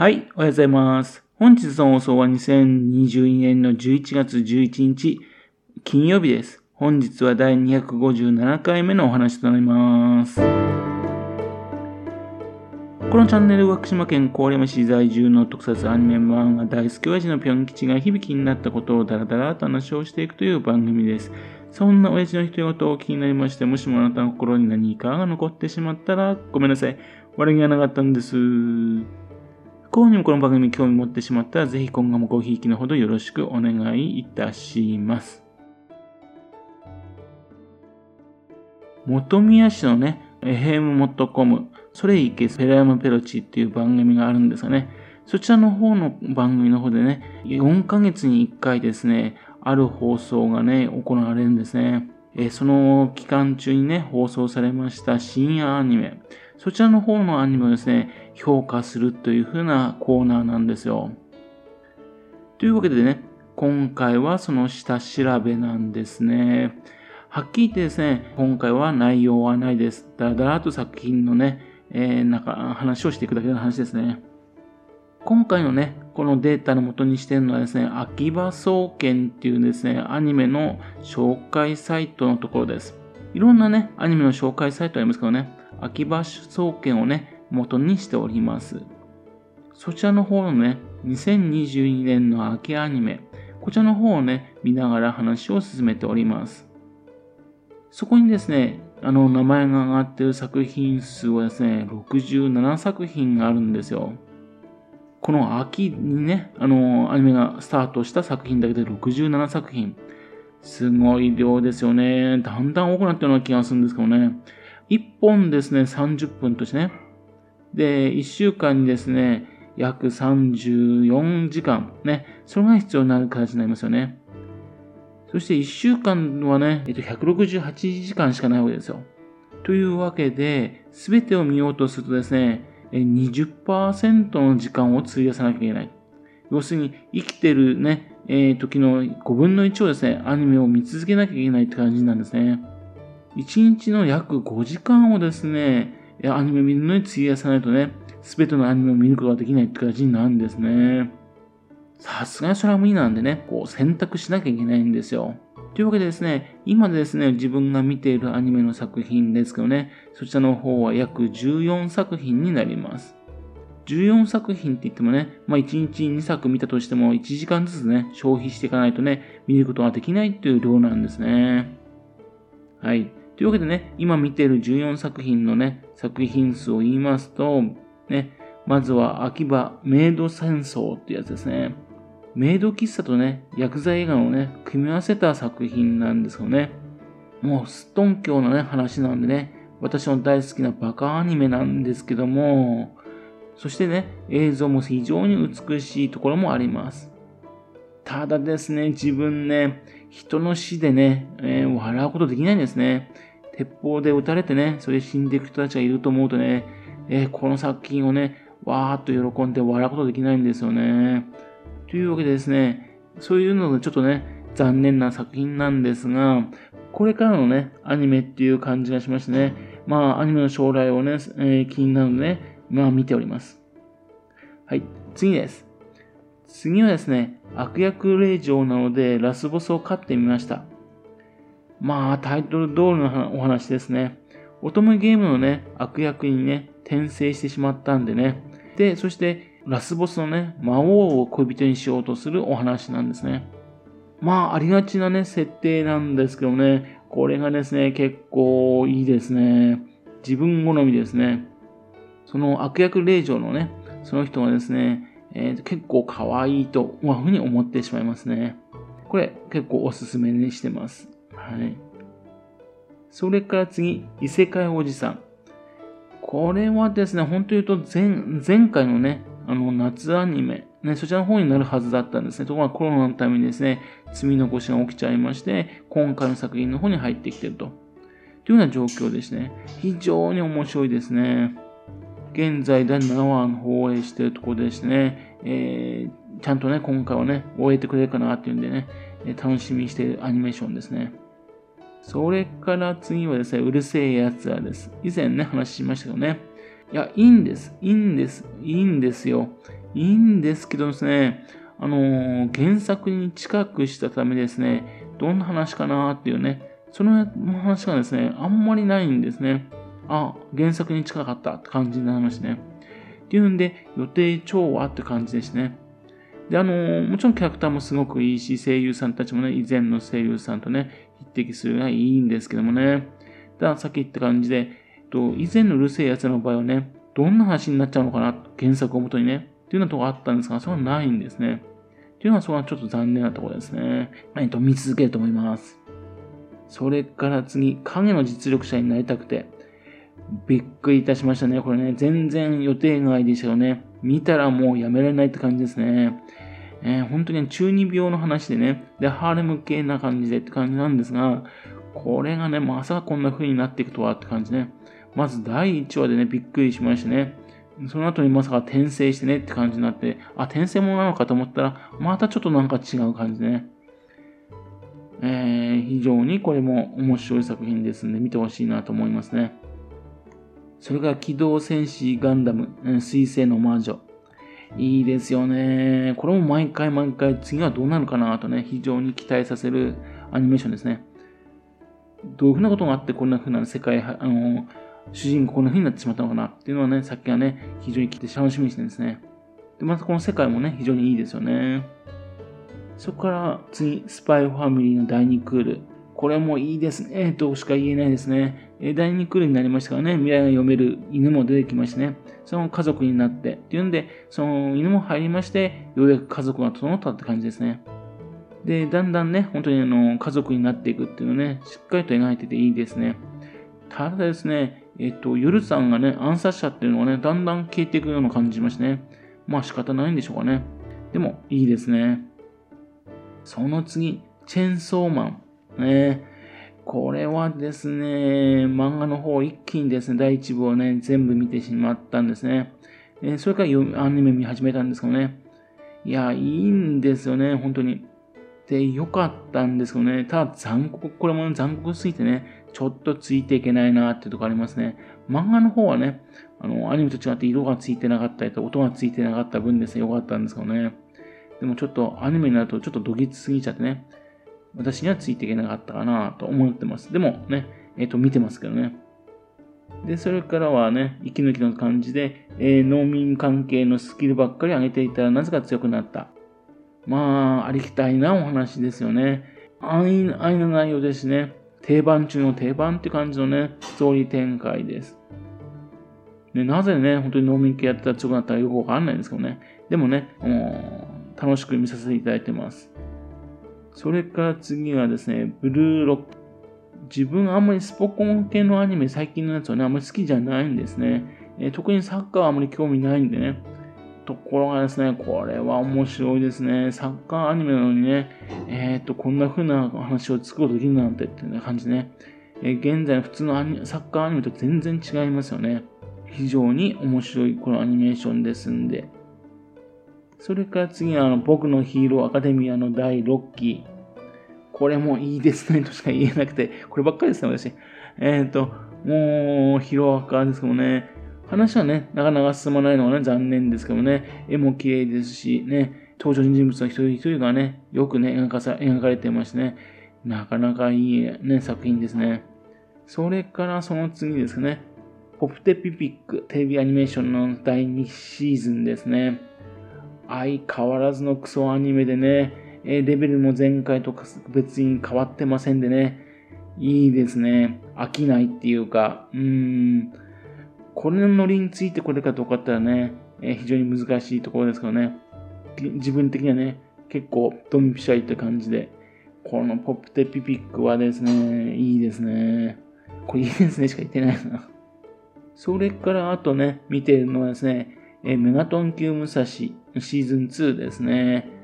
はい、おはようございます。本日の放送は2022年の11月11日、金曜日です。本日は第257回目のお話となります。このチャンネルは福島県郡山市在住の特撮アニメ漫画大好き親父のぴょん吉が響きになったことをダラダラと話をしていくという番組です。そんな親父の人事を気になりまして、もしもあなたの心に何かが残ってしまったらごめんなさい。悪気がなかったんです。こうにもこの番組に興味持ってしまったら、ぜひ今後もごひいきのほどよろしくお願いいたします。本宮市のね、FM.com、それいけペラヤマペロチっていう番組があるんですがね、そちらの方の番組の方でね、4ヶ月に1回ですね、ある放送がね、行われるんですね。えその期間中にね、放送されました深夜アニメ、そちらの方のアニメをですね、評価するという風なコーナーなんですよ。というわけでね、今回はその下調べなんですね。はっきり言ってですね、今回は内容はないです。だらだらと作品のね、えー、なんか話をしていくだけの話ですね。今回のね、このデータの元にしてるのはですね、秋葉総研っていうですね、アニメの紹介サイトのところです。いろんなね、アニメの紹介サイトありますけどね、秋葉総研をね、元にしております。そちらの方のね、2022年の秋アニメ、こちらの方をね、見ながら話を進めております。そこにですね、あの、名前が上がっている作品数はですね、67作品があるんですよ。この秋にね、あの、アニメがスタートした作品だけで67作品。すごい量ですよね。だんだん多くなってるような気がするんですけどね。1本ですね、30分としてね。で、1週間にですね、約34時間、ね、それが必要になる形になりますよね。そして1週間はね、えっと、168時間しかないわけですよ。というわけで、すべてを見ようとするとですね、20%の時間を費やさなきゃいけない。要するに、生きてるね、えー、時の5分の1をですね、アニメを見続けなきゃいけないって感じなんですね。1日の約5時間をですね、アニメ見るのに費やさないとね、すべてのアニメを見ることができないって感じになるんですね。さすがにそれは無理なんでね、こう選択しなきゃいけないんですよ。というわけでですね、今ですね、自分が見ているアニメの作品ですけどね、そちらの方は約14作品になります。14作品って言ってもね、まあ1日2作見たとしても1時間ずつね、消費していかないとね、見ることができないっていう量なんですね。はい。というわけでね、今見ている14作品のね、作品数を言いますと、ね、まずは秋葉メイド戦争ってやつですね。メイド喫茶とね、薬剤映画をね、組み合わせた作品なんですよね。もうすっとんきょうなね、話なんでね、私の大好きなバカアニメなんですけども、そしてね、映像も非常に美しいところもあります。ただですね、自分ね、人の死でね、えー、笑うことできないんですね。鉄砲で撃たれてね、それで死んでいく人たちがいると思うとね、えー、この作品をね、わーっと喜んで笑うことできないんですよね。というわけでですね、そういうのがちょっとね、残念な作品なんですが、これからのね、アニメっていう感じがしましてね、まあ、アニメの将来をね、えー、気になるのでね、まあ、見ております。はい、次です。次はですね、悪役令嬢なので、ラスボスを飼ってみました。まあ、タイトル通りのお話ですね。乙女ゲームのね、悪役にね、転生してしまったんでね。で、そして、ラスボスのね、魔王を恋人にしようとするお話なんですね。まあ、ありがちなね、設定なんですけどね、これがですね、結構いいですね。自分好みですね。その悪役令嬢のね、その人がですね、えー、結構可愛いと、まあふうに思ってしまいますね。これ結構おすすめにしてます。はい。それから次、異世界おじさん。これはですね、本当言うと前、前回のね、あの、夏アニメ、ね、そちらの方になるはずだったんですね。ところがコロナのためにですね、積み残しが起きちゃいまして、今回の作品の方に入ってきてると。というような状況ですね。非常に面白いですね。現在第7話の放映しているところですね、えー、ちゃんとね、今回はね、終えてくれるかなっていうんでね、楽しみにしているアニメーションですね。それから次はですね、うるせえやつらです。以前ね、話しましたけどね。いや、いいんです。いいんです。いいんですよ。いいんですけどですね、あのー、原作に近くしたためですね、どんな話かなっていうね、その話がですね、あんまりないんですね。あ、原作に近かったって感じになりましたね。っていうんで、予定調和って感じですね。で、あのー、もちろんキャラクターもすごくいいし、声優さんたちもね、以前の声優さんとね、匹敵するがいいんですけどもね。ださっき言った感じで、と以前のうるせえやつの場合はね、どんな話になっちゃうのかな、原作をもとにね、っていうようなところあったんですが、それはないんですね。っていうのは、それはちょっと残念なところですね。えっと、見続けると思います。それから次、影の実力者になりたくて、びっくりいたしましたね。これね、全然予定外でしたよね。見たらもうやめられないって感じですね。えー、本当に中二病の話でね、で、ハーレム系な感じでって感じなんですが、これがね、まさかこんな風になっていくとはって感じね。まず第1話でね、びっくりしましたね。その後にまさか転生してねって感じになって、あ、転生ものなのかと思ったら、またちょっとなんか違う感じでね。えー、非常にこれも面白い作品ですんで、見てほしいなと思いますね。それから機動戦士ガンダム、水星の魔女。いいですよね。これも毎回毎回次はどうなるかなとね、非常に期待させるアニメーションですね。どういうふうなことがあってこんなふうな世界、あの、主人公こんな風になってしまったのかなっていうのはね、さっきはね、非常に来て楽しみにしてるんですね。で、またこの世界もね、非常にいいですよね。そこから次、スパイファミリーの第2クール。これもいいですね、としか言えないですね。第2クールになりましたからね、未来が読める犬も出てきましてね、その家族になって、っていうんで、その犬も入りまして、ようやく家族が整ったって感じですね。で、だんだんね、本当にあの家族になっていくっていうのね、しっかりと描いてていいですね。ただですね、えっと、ヨルさんがね、暗殺者っていうのがね、だんだん消えていくような感じしましたね。まあ仕方ないんでしょうかね。でも、いいですね。その次、チェンソーマン。ね、これはですね、漫画の方一気にですね、第1部をね、全部見てしまったんですね。えそれからアニメ見始めたんですけどね。いや、いいんですよね、本当に。で、良かったんですけどね。ただ残酷、これも残酷すぎてね、ちょっとついていけないなっていうとこありますね。漫画の方はね、あの、アニメと違って色がついてなかったりと音がついてなかった分ですね、良かったんですけどね。でもちょっとアニメになるとちょっとドギツすぎちゃってね、私にはついていけなかったかなと思ってます。でもね、えっ、ー、と、見てますけどね。で、それからはね、息抜きの感じで、えー、農民関係のスキルばっかり上げていたらなぜか強くなった。まあ、ありきたいなお話ですよね。安易な内容ですね。定番中の定番って感じのね、ストーリー展開です。ね、なぜね、本当に農民系やってたら強くなったらよくわかんないんですけどね。でもね、もう楽しく見させていただいてます。それから次はですね、ブルーロック。自分あんまりスポコン系のアニメ最近のやつはね、あんまり好きじゃないんですね。えー、特にサッカーはあまり興味ないんでね。ところがですね、これは面白いですね。サッカーアニメなのにね、えっ、と、こんな風な話を作ることできるなんてっていう感じね。えー、現在の普通のサッカーアニメと全然違いますよね。非常に面白いこのアニメーションですんで。それから次はあの僕のヒーローアカデミアの第6期。これもいいですねとしか言えなくて、こればっかりですね、私。えっ、ー、と、もう、ヒロアカですけどね、話はね、なかなか進まないのはね、残念ですけどね、絵も綺麗ですし、ね、登場人物の一人一人がね、よくね、描かさ描かれてましてね、なかなかいい、ね、作品ですね。それからその次ですね、ポプテピピックテレビアニメーションの第2シーズンですね。相変わらずのクソアニメでね、えレベルも前回と別に変わってませんでね、いいですね。飽きないっていうか、うーん、これのノリについてこれかどうかったらね、えー、非常に難しいところですけどね、自分的にはね、結構ドンピシャイって感じで、このポップテピピックはですね、いいですね。これいいですねしか言ってないな。それからあとね、見てるのはですね、え、メガトン級武蔵シーズン2ですね。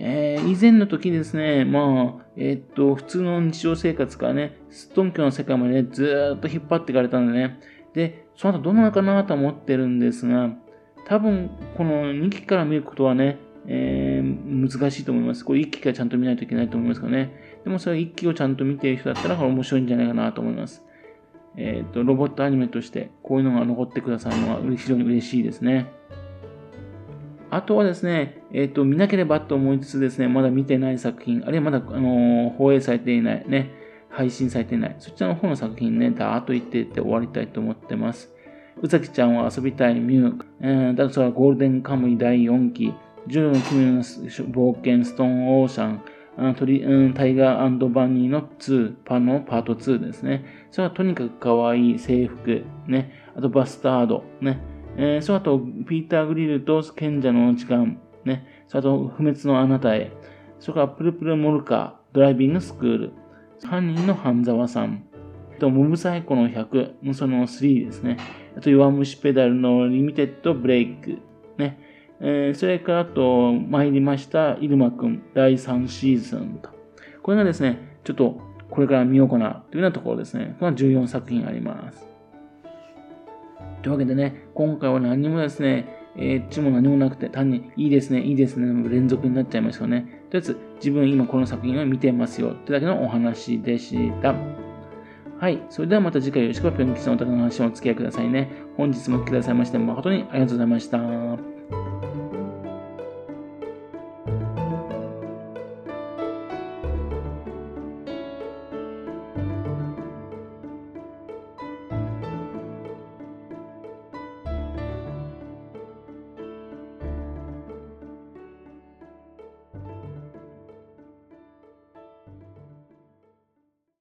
えー、以前の時ですね、まあ、えー、っと、普通の日常生活からね、ストンキョの世界までね、ずっと引っ張っていかれたんでね、で、その後どうなのかなと思ってるんですが、多分この2期から見ることはね、えー、難しいと思います。これ1期からちゃんと見ないといけないと思いますからね。でもそれ1期をちゃんと見ている人だったらこれ面白いんじゃないかなと思います。えっ、と、ロボットアニメとしてこういうのが残ってくださるのは非常に嬉しいですね。あとはですね、えっ、と、見なければと思いつつですね、まだ見てない作品、あるいはまだ、あの放映されていないね、配信されていない、そちらの方の作品ね、だーっと言っていって終わりたいと思ってます。うさきちゃんは遊びたいミュー、えー、だとはゴールデンカムイ第4期、ジュの君の冒険、ストーンオーシャン、あトリうん、タイガーバニーの2、パのパート2ですね。それはとにかく可愛い制服、ね。あとバスタード、ね。えー、それあと、ピーター・グリルと賢者の時間、ね。それと、不滅のあなたへ。それから、プルプルモルカー、ドライビングスクール。犯人の半沢さん。と、モブサイコの100のその3ですね。あと、弱虫ペダルのリミテッドブレイク。ね。えー、それからあと、参りました、イルマくん、第3シーズンと。これがですね、ちょっと、これから見ようかな、というようなところですね。これが14作品あります。というわけでね、今回は何もですね、えー、ちも何もなくて、単にいいですね、いいですね、連続になっちゃいますよね。とりあえず、自分今この作品を見てますよ、ってだけのお話でした。はい。それではまた次回よろしくぴょんきさんお宅の話をお付き合いくださいね。本日も来てくださいまして誠にありがとうございました。